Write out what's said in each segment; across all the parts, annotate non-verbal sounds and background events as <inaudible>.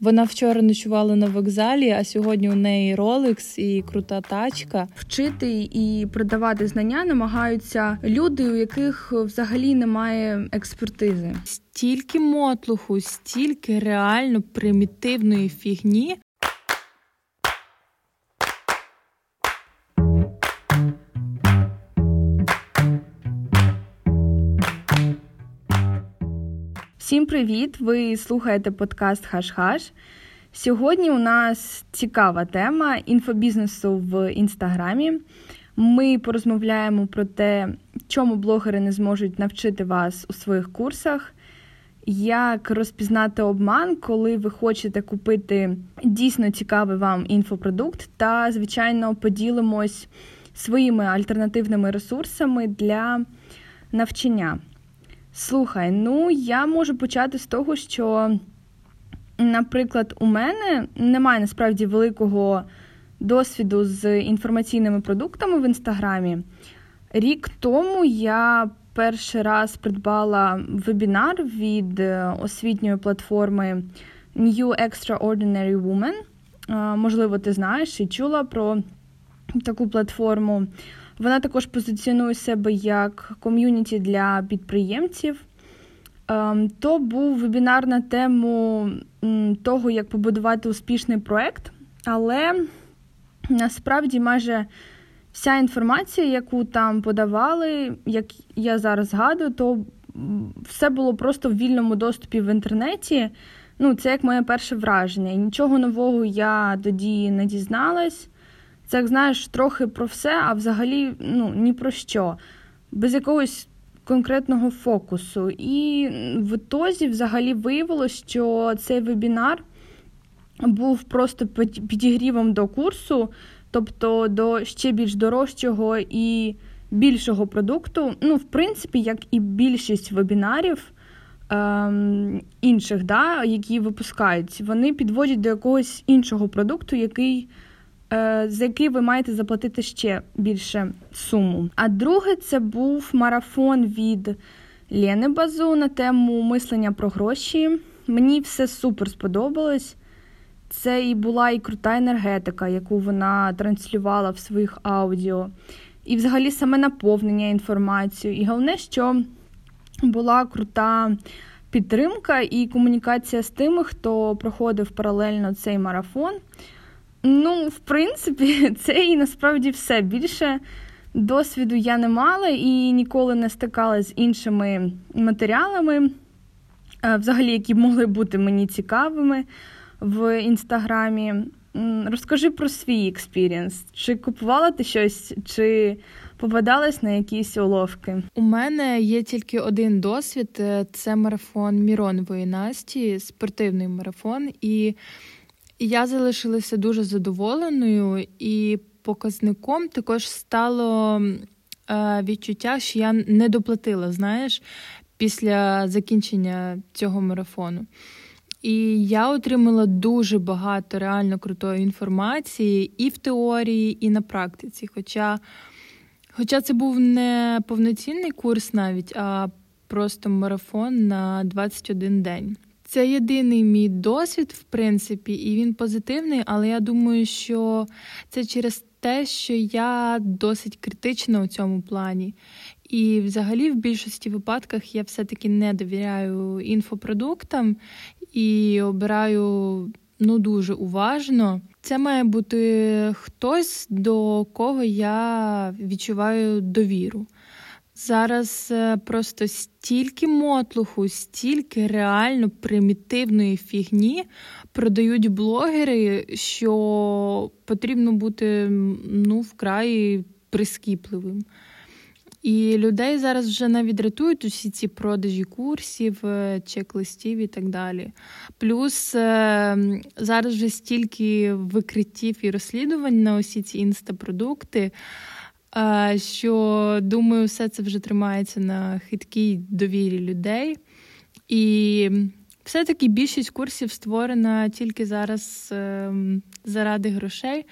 Вона вчора ночувала на вокзалі, а сьогодні у неї ролекс і крута тачка. Вчити і продавати знання намагаються люди, у яких взагалі немає експертизи. Стільки мотлуху, стільки реально примітивної фігні. Всім привіт! Ви слухаєте подкаст Хаш-Хаш. Сьогодні у нас цікава тема інфобізнесу в інстаграмі. Ми порозмовляємо про те, чому блогери не зможуть навчити вас у своїх курсах, як розпізнати обман, коли ви хочете купити дійсно цікавий вам інфопродукт, та, звичайно, поділимось своїми альтернативними ресурсами для навчання. Слухай, ну я можу почати з того, що, наприклад, у мене немає насправді великого досвіду з інформаційними продуктами в інстаграмі. Рік тому я перший раз придбала вебінар від е, освітньої платформи New Extraordinary Woman. Е, можливо, ти знаєш і чула про таку платформу. Вона також позиціонує себе як ком'юніті для підприємців. Ем, то був вебінар на тему того, як побудувати успішний проект, але насправді майже вся інформація, яку там подавали, як я зараз згадую, то все було просто в вільному доступі в інтернеті. Ну, Це як моє перше враження. Нічого нового я тоді не дізналась. Це, як знаєш, трохи про все, а взагалі ну, ні про що, без якогось конкретного фокусу. І в ітозі взагалі виявилось, що цей вебінар був просто підігрівом до курсу, тобто до ще більш дорожчого і більшого продукту. Ну, в принципі, як і більшість вебінарів. Ем, інших, да, які випускають, вони підводять до якогось іншого продукту, який за який ви маєте заплатити ще більше суму. А друге, це був марафон від Лени Базу на тему мислення про гроші. Мені все супер сподобалось. Це і була і крута енергетика, яку вона транслювала в своїх аудіо, і взагалі саме наповнення інформацією. І головне, що була крута підтримка і комунікація з тими, хто проходив паралельно цей марафон. Ну, в принципі, <laughs> це і насправді все. Більше досвіду я не мала і ніколи не стикала з іншими матеріалами, е, взагалі, які могли бути мені цікавими в інстаграмі. Розкажи про свій experience. Чи купувала ти щось, чи попадалась на якісь уловки? У мене є тільки один досвід: е, це марафон Міронової Насті, спортивний марафон. І я залишилася дуже задоволеною, і показником також стало е, відчуття, що я не доплатила, знаєш, після закінчення цього марафону. І я отримала дуже багато реально крутої інформації і в теорії, і на практиці. Хоча хоча це був не повноцінний курс навіть, а просто марафон на 21 день. Це єдиний мій досвід, в принципі, і він позитивний, але я думаю, що це через те, що я досить критична у цьому плані. І, взагалі, в більшості випадках я все-таки не довіряю інфопродуктам і обираю ну дуже уважно. Це має бути хтось, до кого я відчуваю довіру. Зараз е, просто стільки мотлуху, стільки реально примітивної фігні продають блогери, що потрібно бути ну, вкрай прискіпливим. І людей зараз вже навіть рятують усі ці продажі курсів, е, чек-листів і так далі. Плюс е, зараз вже стільки викриттів і розслідувань на усі ці інстапродукти що думаю, все це вже тримається на хиткій довірі людей. І все-таки більшість курсів створена тільки зараз ем, заради грошей.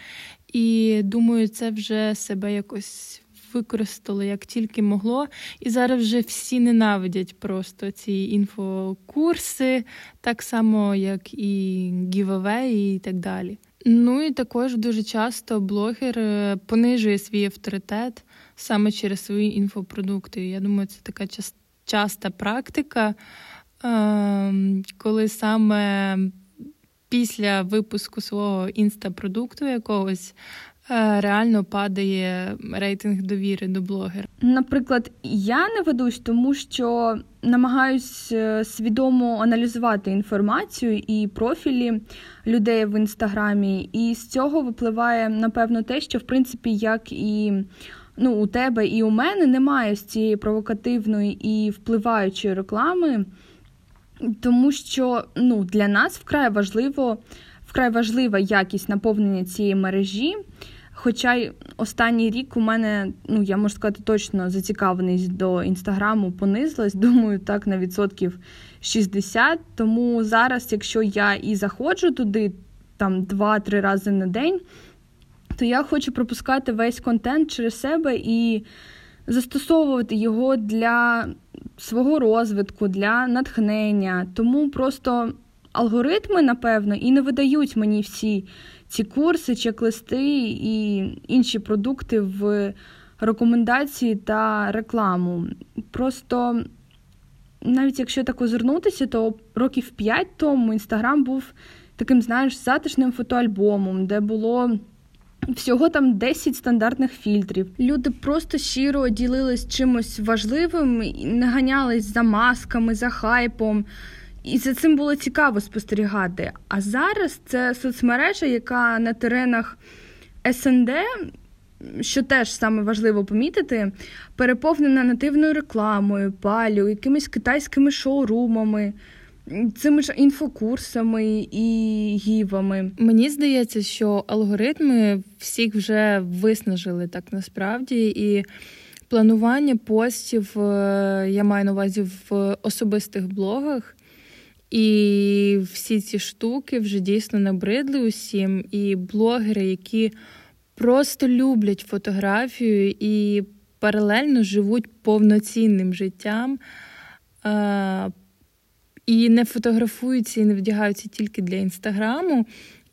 І думаю, це вже себе якось використало як тільки могло. І зараз вже всі ненавидять просто ці інфокурси, так само, як і гівавей і так далі. Ну і також дуже часто блогер понижує свій авторитет саме через свої інфопродукти. Я думаю, це така часта практика, ем, коли саме після випуску свого інстапродукту якогось реально падає рейтинг довіри до блогера. Наприклад, я не ведусь, тому що намагаюсь е, свідомо аналізувати інформацію і профілі людей в інстаграмі, і з цього випливає напевно те, що в принципі як і. Ну, у тебе і у мене немає з цієї провокативної і впливаючої реклами, тому що ну, для нас вкрай важливо, вкрай важлива якість наповнення цієї мережі. Хоча й останній рік у мене, ну я можу сказати, точно зацікавленість до інстаграму понизилась, <laughs> думаю, так на відсотків 60. Тому зараз, якщо я і заходжу туди там 2-3 рази на день, то я хочу пропускати весь контент через себе і застосовувати його для свого розвитку, для натхнення. Тому просто алгоритми, напевно, і не видають мені всі ці курси, чек-листи і інші продукти в рекомендації та рекламу. Просто, навіть якщо так озирнутися, то років 5 тому інстаграм був таким, знаєш, затишним фотоальбомом, де було. Всього там 10 стандартних фільтрів. Люди просто щиро ділились чимось важливим, не ганялись за масками, за хайпом. І за цим було цікаво спостерігати. А зараз це соцмережа, яка на теренах СНД, що теж саме важливо помітити, переповнена нативною рекламою, палю, якимись китайськими шоурумами. Цими ж інфокурсами і гівами. Мені здається, що алгоритми всіх вже виснажили так насправді, і планування постів е, я маю на увазі в особистих блогах. І всі ці штуки вже дійсно набридли усім. І блогери, які просто люблять фотографію і паралельно живуть повноцінним життям. І не фотографуються і не вдягаються тільки для інстаграму,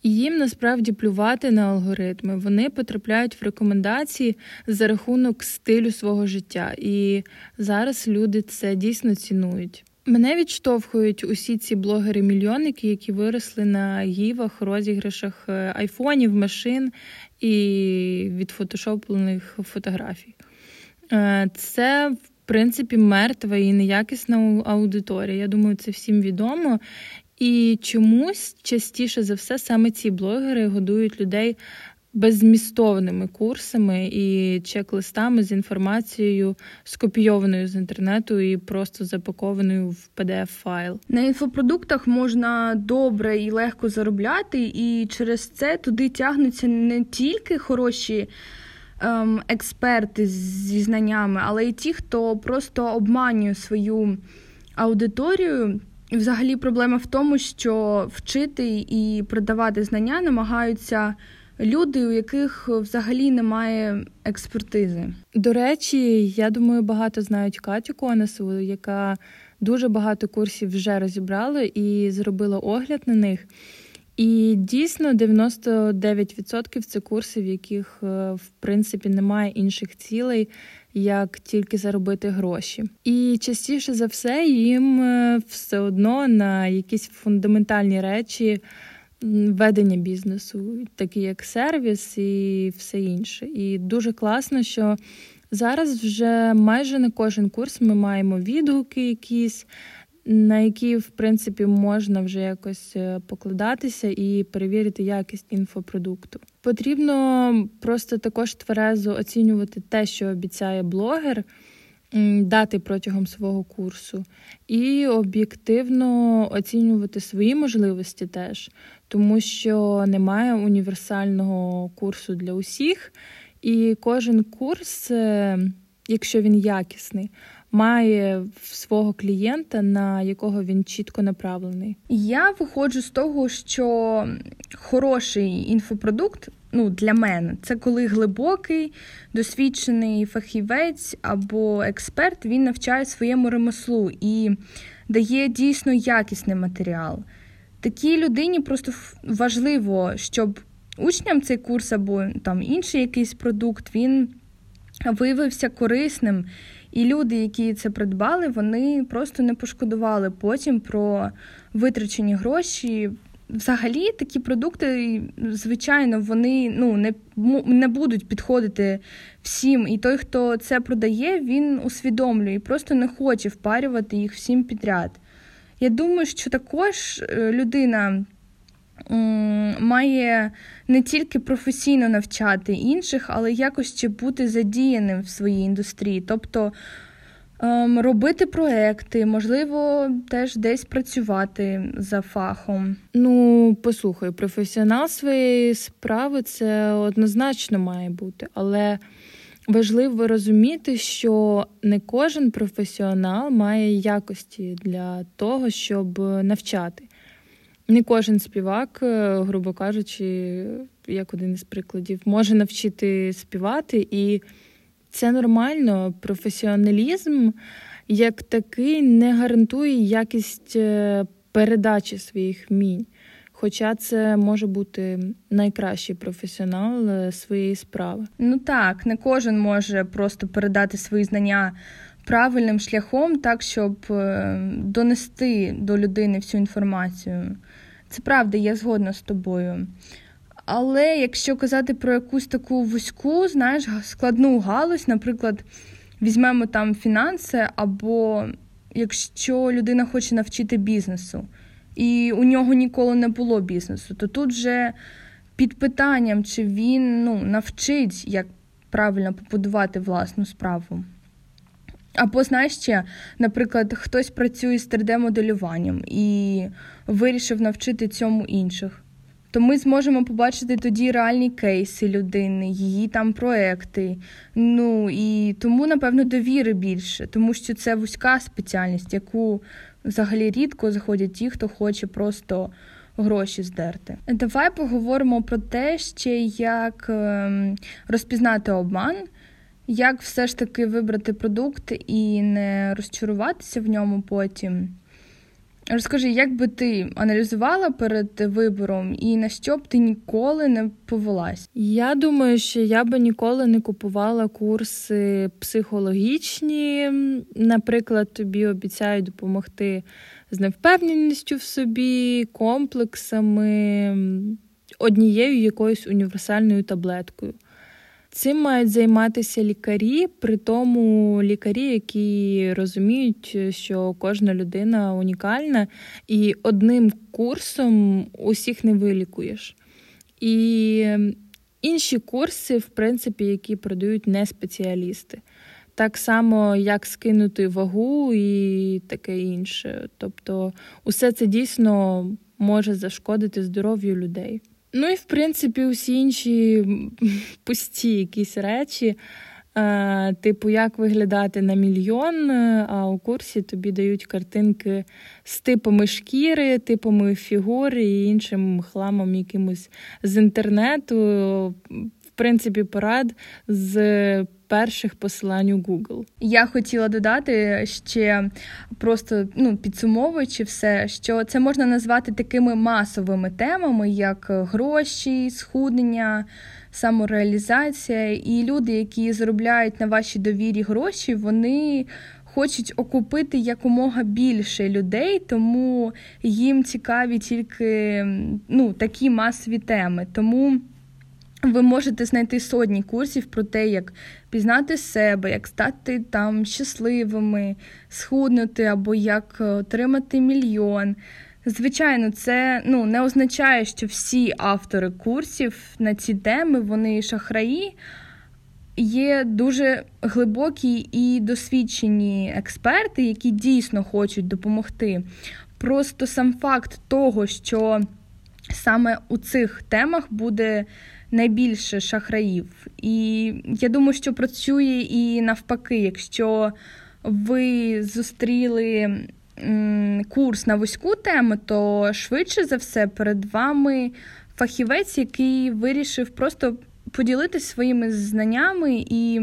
і їм насправді плювати на алгоритми. Вони потрапляють в рекомендації за рахунок стилю свого життя. І зараз люди це дійсно цінують. Мене відштовхують усі ці блогери-мільйонники, які виросли на гівах, розіграшах е, айфонів, машин і відфотошоплених фотографій. Е, це, в принципі, мертва і неякісна аудиторія. Я думаю, це всім відомо. І чомусь частіше за все саме ці блогери годують людей беззмістовними курсами і чек-листами з інформацією, скопійованою з інтернету і просто запакованою в pdf файл На інфопродуктах можна добре і легко заробляти, і через це туди тягнуться не тільки хороші. Ем, експерти зі знаннями, але й ті, хто просто обманює свою аудиторію. І взагалі проблема в тому, що вчити і продавати знання намагаються люди, у яких взагалі немає експертизи. До речі, я думаю, багато знають Катю Конесову, яка дуже багато курсів вже розібрала і зробила огляд на них. І дійсно 99% це курси, в яких е, в принципі немає інших цілей, як тільки заробити гроші. І частіше за все їм е, все одно на якісь фундаментальні речі ведення бізнесу, такі як сервіс і все інше. І дуже класно, що зараз вже майже на кожен курс ми маємо відгуки якісь. На які, в принципі, можна вже якось е, покладатися і перевірити якість інфопродукту. Потрібно просто також тверезо оцінювати те, що обіцяє блогер, дати протягом свого курсу, і об'єктивно оцінювати свої можливості теж, тому що немає універсального курсу для усіх, і кожен курс, е, якщо він якісний, має свого клієнта, на якого він чітко направлений. Я виходжу з того, що хороший інфопродукт. Ну, для мене це коли глибокий, досвідчений фахівець або експерт він навчає своєму ремеслу і дає дійсно якісний матеріал. Такій людині просто важливо, щоб учням цей курс або там інший якийсь продукт він виявився корисним. І люди, які це придбали, вони просто не пошкодували потім про витрачені гроші. Взагалі, такі продукти, звичайно, вони ну, не не будуть підходити всім. І той, хто це продає, він усвідомлює і просто не хоче впарювати їх всім підряд. Я думаю, що також е, людина має не тільки професійно навчати інших, але якось ще бути задіяним в своїй індустрії. Тобто ем, робити проекти, можливо, теж десь працювати за фахом. Ну, послухай, професіонал своєї справи це однозначно має бути, але. Важливо розуміти, що не кожен професіонал має якості для того, щоб навчати. Не кожен співак, е, грубо кажучи, як один із прикладів, може навчити співати, і це нормально. Професіоналізм як такий не гарантує якість е, передачі своїх вмінь. Хоча це може бути найкращий професіонал е, своєї справи. Ну так, не кожен може просто передати свої знання правильним шляхом, так щоб донести до людини всю інформацію. Це правда, я згодна з тобою. Але якщо казати про якусь таку вузьку, знаєш, складну галузь, наприклад, візьмемо там фінанси, або якщо людина хоче навчити бізнесу, і у нього ніколи не було бізнесу, то тут вже під питанням, чи він ну, навчить, як правильно побудувати власну справу. Або, знаєш ще, наприклад, хтось працює з 3D-моделюванням і вирішив навчити цьому інших. То ми зможемо побачити тоді реальні кейси людини, її там проекти. Ну і тому, напевно, довіри більше, тому що це вузька спеціальність, яку взагалі рідко заходять ті, хто хоче просто гроші здерти. Давай поговоримо про те, ще як ем, розпізнати обман як все ж таки вибрати продукт і не розчаруватися в ньому потім. Розкажи, як би ти аналізувала перед вибором і на що б ти ніколи не повелась? Я думаю, що я би ніколи не купувала курси психологічні. Наприклад, тобі обіцяють допомогти з невпевненістю в собі, комплексами, однією якоюсь універсальною таблеткою. Цим мають займатися лікарі, при тому лікарі, які розуміють, що кожна людина унікальна, і одним курсом усіх не вилікуєш. І інші курси, в принципі, які продають не спеціалісти. Так само, як скинути вагу і таке інше. Тобто, усе це дійсно може зашкодити здоров'ю людей. Ну і в принципі, усі інші <laughs> пусті якісь речі. Е, типу, як виглядати на мільйон, е, а у курсі тобі дають картинки з типами шкіри, типами фігури і іншим хламом якимось з інтернету. Принципі, порад з перших посилань у Google. Я хотіла додати ще просто ну, підсумовуючи все, що це можна назвати такими масовими темами, як гроші, схуднення. Самореалізація, і люди, які заробляють на вашій довірі гроші, вони хочуть окупити якомога більше людей, тому їм цікаві тільки ну, такі масові теми. Тому ви можете знайти сотні курсів про те, як пізнати себе, як стати там щасливими, схуднути або як е, отримати мільйон. Звичайно, це ну, не означає, що всі автори курсів на ці теми вони шахраї. Є дуже глибокі і досвідчені експерти, які дійсно хочуть допомогти. Просто сам факт того, що саме у цих темах буде найбільше шахраїв. І я думаю, що працює і навпаки, якщо ви зустріли курс на вузьку тему, то швидше за все перед вами фахівець, який вирішив просто поділитися своїми знаннями, і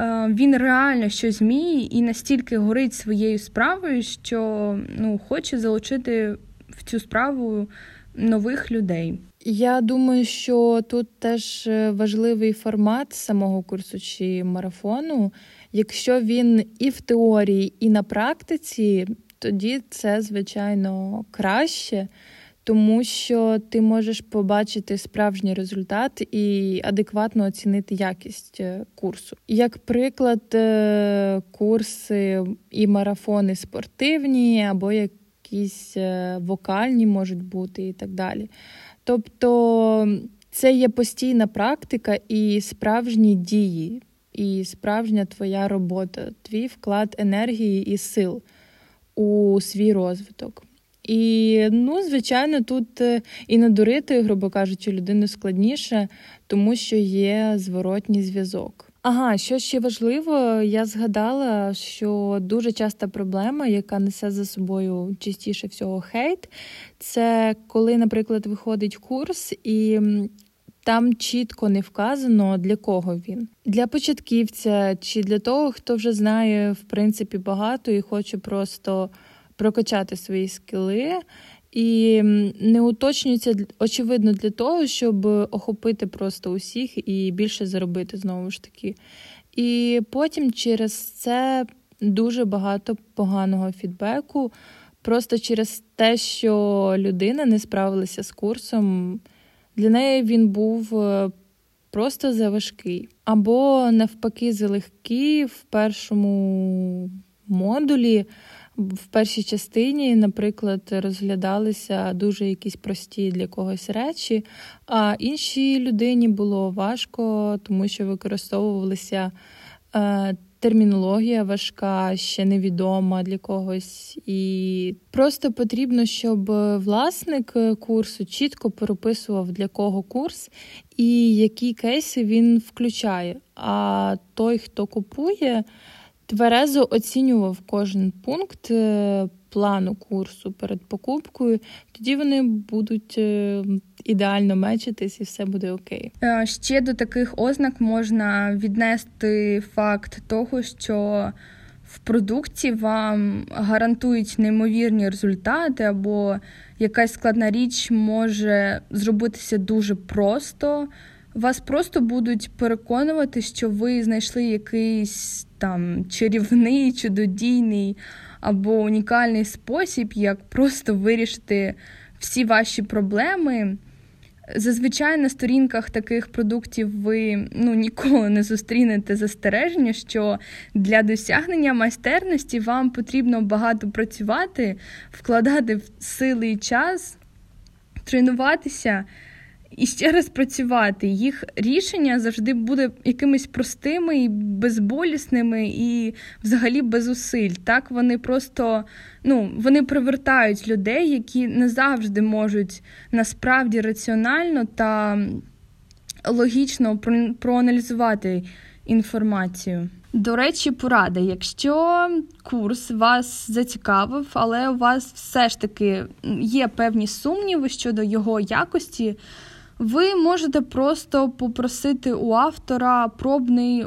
е, він реально щось вміє і настільки горить своєю справою, що ну, хоче залучити в цю справу нових людей. Я думаю, що тут теж е, важливий формат самого курсу чи марафону. Якщо він і в теорії, і на практиці, тоді це звичайно краще, тому що ти можеш побачити справжній результат і адекватно оцінити якість е, курсу. Як приклад, е, курси і марафони спортивні, або якісь вокальні можуть бути, і так далі. Тобто це є постійна практика і справжні дії, і справжня твоя робота, твій вклад енергії і сил у свій розвиток. І, ну, звичайно, тут е, і надурити, грубо кажучи, людину складніше, тому що є зворотній зв'язок. Ага, що ще важливо, я згадала, що дуже часта проблема, яка несе за собою частіше всього хейт, це коли, наприклад, виходить курс і. Там чітко не вказано, для кого він. Для початківця чи для того, хто вже знає в принципі багато і хоче просто прокачати свої скіли. І не уточнюється очевидно для того, щоб охопити просто усіх і більше заробити знову ж таки. І потім через це дуже багато поганого фідбеку, просто через те, що людина не справилася з курсом, для неї він був е, просто заважкий. Або навпаки, залегкий в першому модулі в першій частині, наприклад, розглядалися дуже якісь прості для когось речі, а іншій людині було важко, тому що використовувалися. Е, термінологія важка, ще невідома для когось, і просто потрібно, щоб власник курсу чітко прописував для кого курс і які кейси він включає. А той, хто купує, тверезо оцінював кожен пункт е, плану курсу перед покупкою, тоді вони будуть е, ідеально мечитись і все буде окей. Е, ще до таких ознак можна віднести факт того, що в продукті вам гарантують неймовірні результати, або якась складна річ може зробитися дуже просто. Вас просто будуть переконувати, що ви знайшли якийсь там чарівний, чудодійний або унікальний спосіб, як просто вирішити всі ваші проблеми. Зазвичай на сторінках таких продуктів ви ну, ніколи не зустрінете застереження, що для досягнення майстерності вам потрібно багато працювати, вкладати в сили і час, тренуватися і ще раз працювати. Їх рішення завжди буде якимись простими і безболісними, і взагалі без зусиль. Так вони просто ну, вони привертають людей, які не завжди можуть насправді раціонально та логічно проаналізувати інформацію. До речі, порада. Якщо курс вас зацікавив, але у вас все ж таки є певні сумніви щодо його якості, ви можете просто попросити у автора пробний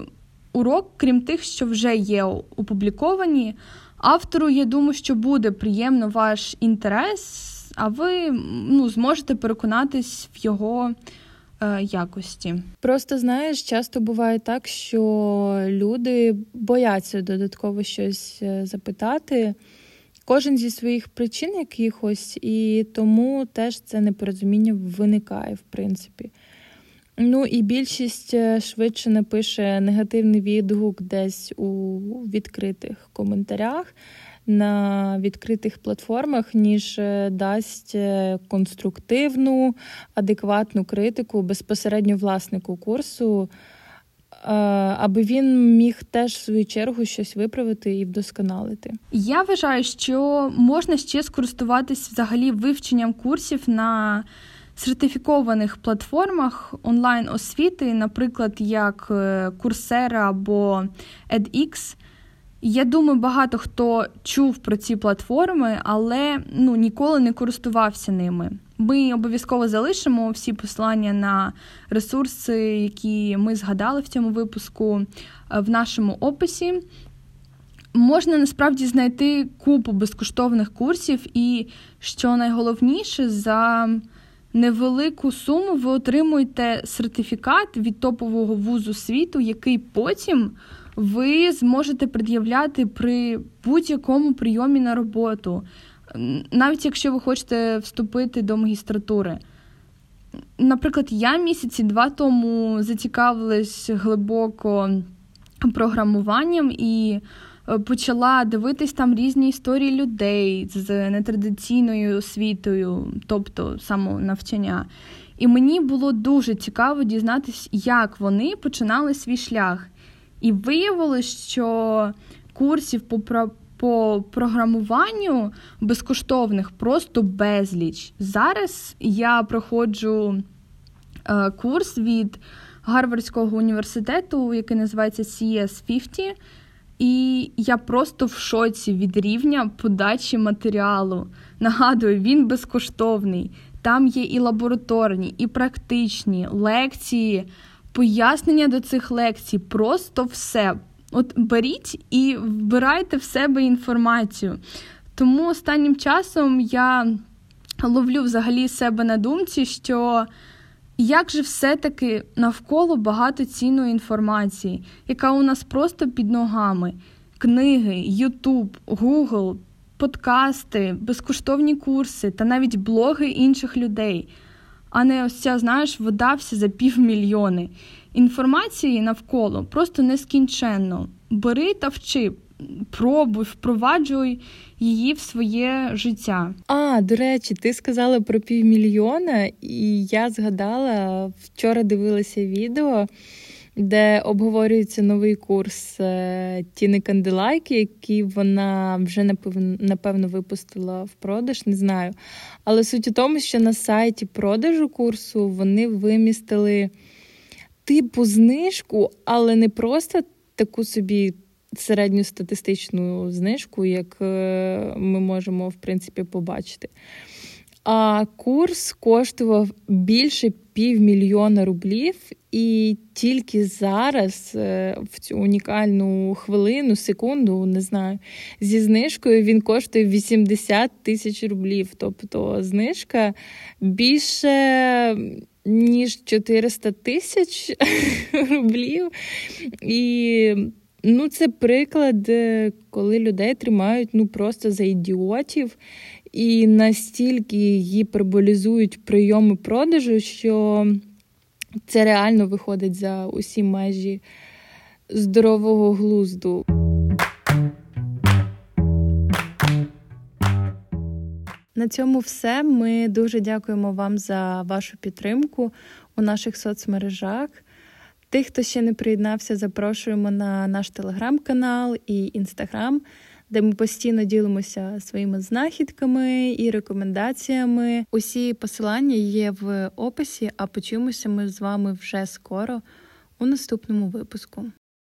урок, крім тих, що вже є опубліковані. Автору, я думаю, що буде приємно ваш інтерес, а ви ну, зможете переконатись в його е, якості. Просто знаєш, часто буває так, що люди бояться додатково щось е, запитати. Кожен зі своїх причин якихось, і тому теж це непорозуміння виникає, в принципі. Ну і більшість е, швидше напише негативний відгук десь у відкритих коментарях на відкритих платформах, ніж е, дасть е, конструктивну, адекватну критику безпосередньо власнику курсу. Е, аби він міг теж в свою чергу щось виправити і вдосконалити. Я вважаю, що можна ще скористуватись взагалі вивченням курсів на сертифікованих платформах онлайн освіти, наприклад, як е, Coursera або edX. Я думаю, багато хто чув про ці платформи, але ну, ніколи не користувався ними. Ми обов'язково залишимо всі послання на ресурси, які ми згадали в цьому випуску е, в нашому описі. Можна насправді знайти купу безкоштовних курсів, і що найголовніше, за невелику суму ви отримуєте сертифікат від топового вузу світу, який потім ви зможете пред'являти при будь-якому прийомі на роботу, навіть якщо ви хочете вступити до магістратури. Наприклад, я місяці два тому зацікавилась глибоко програмуванням і е, почала дивитись там різні історії людей з нетрадиційною освітою, тобто самонавчання. І мені було дуже цікаво дізнатися, як вони починали свій шлях. І виявилось, що курсів по по програмуванню безкоштовних просто безліч. Зараз я проходжу е, курс від Гарвардського університету, який називається CS50. І я просто в шоці від рівня подачі матеріалу. Нагадую, він безкоштовний. Там є і лабораторні, і практичні лекції пояснення до цих лекцій, просто все. От беріть і вбирайте в себе інформацію. Тому останнім часом я ловлю взагалі себе на думці, що як же все-таки навколо багато цінної інформації, яка у нас просто під ногами: книги, Ютуб, Гугл, подкасти, безкоштовні курси та навіть блоги інших людей а не ось ця, знаєш, вода вся за півмільйони. Інформації навколо просто нескінченно. Бери та вчи, пробуй, впроваджуй її в своє життя. А, до речі, ти сказала про півмільйона, і я згадала, вчора дивилася відео де обговорюється новий курс е, Тіни Канделайки, який вона вже напевно випустила в продаж, не знаю. Але суть у тому, що на сайті продажу курсу вони вимістили типу знижку, але не просто таку собі. Середню статистичну знижку, як е, ми можемо в принципі побачити. А курс коштував більше півмільйона рублів, і тільки зараз, е, в цю унікальну хвилину, секунду, не знаю, зі знижкою він коштує 80 тисяч рублів. Тобто знижка більше ніж 400 тисяч <laughs> рублів. І ну, це приклад, е, коли людей тримають ну, просто за ідіотів. І настільки гіперболізують прийоми продажу, що це реально виходить за усі межі здорового глузду. На цьому все. Ми дуже дякуємо вам за вашу підтримку у наших соцмережах. Тих, хто ще не приєднався, запрошуємо на наш телеграм-канал і інстаграм де ми постійно ділимося своїми знахідками і рекомендаціями. Усі посилання є в описі, а почуємося ми з вами вже скоро у наступному випуску.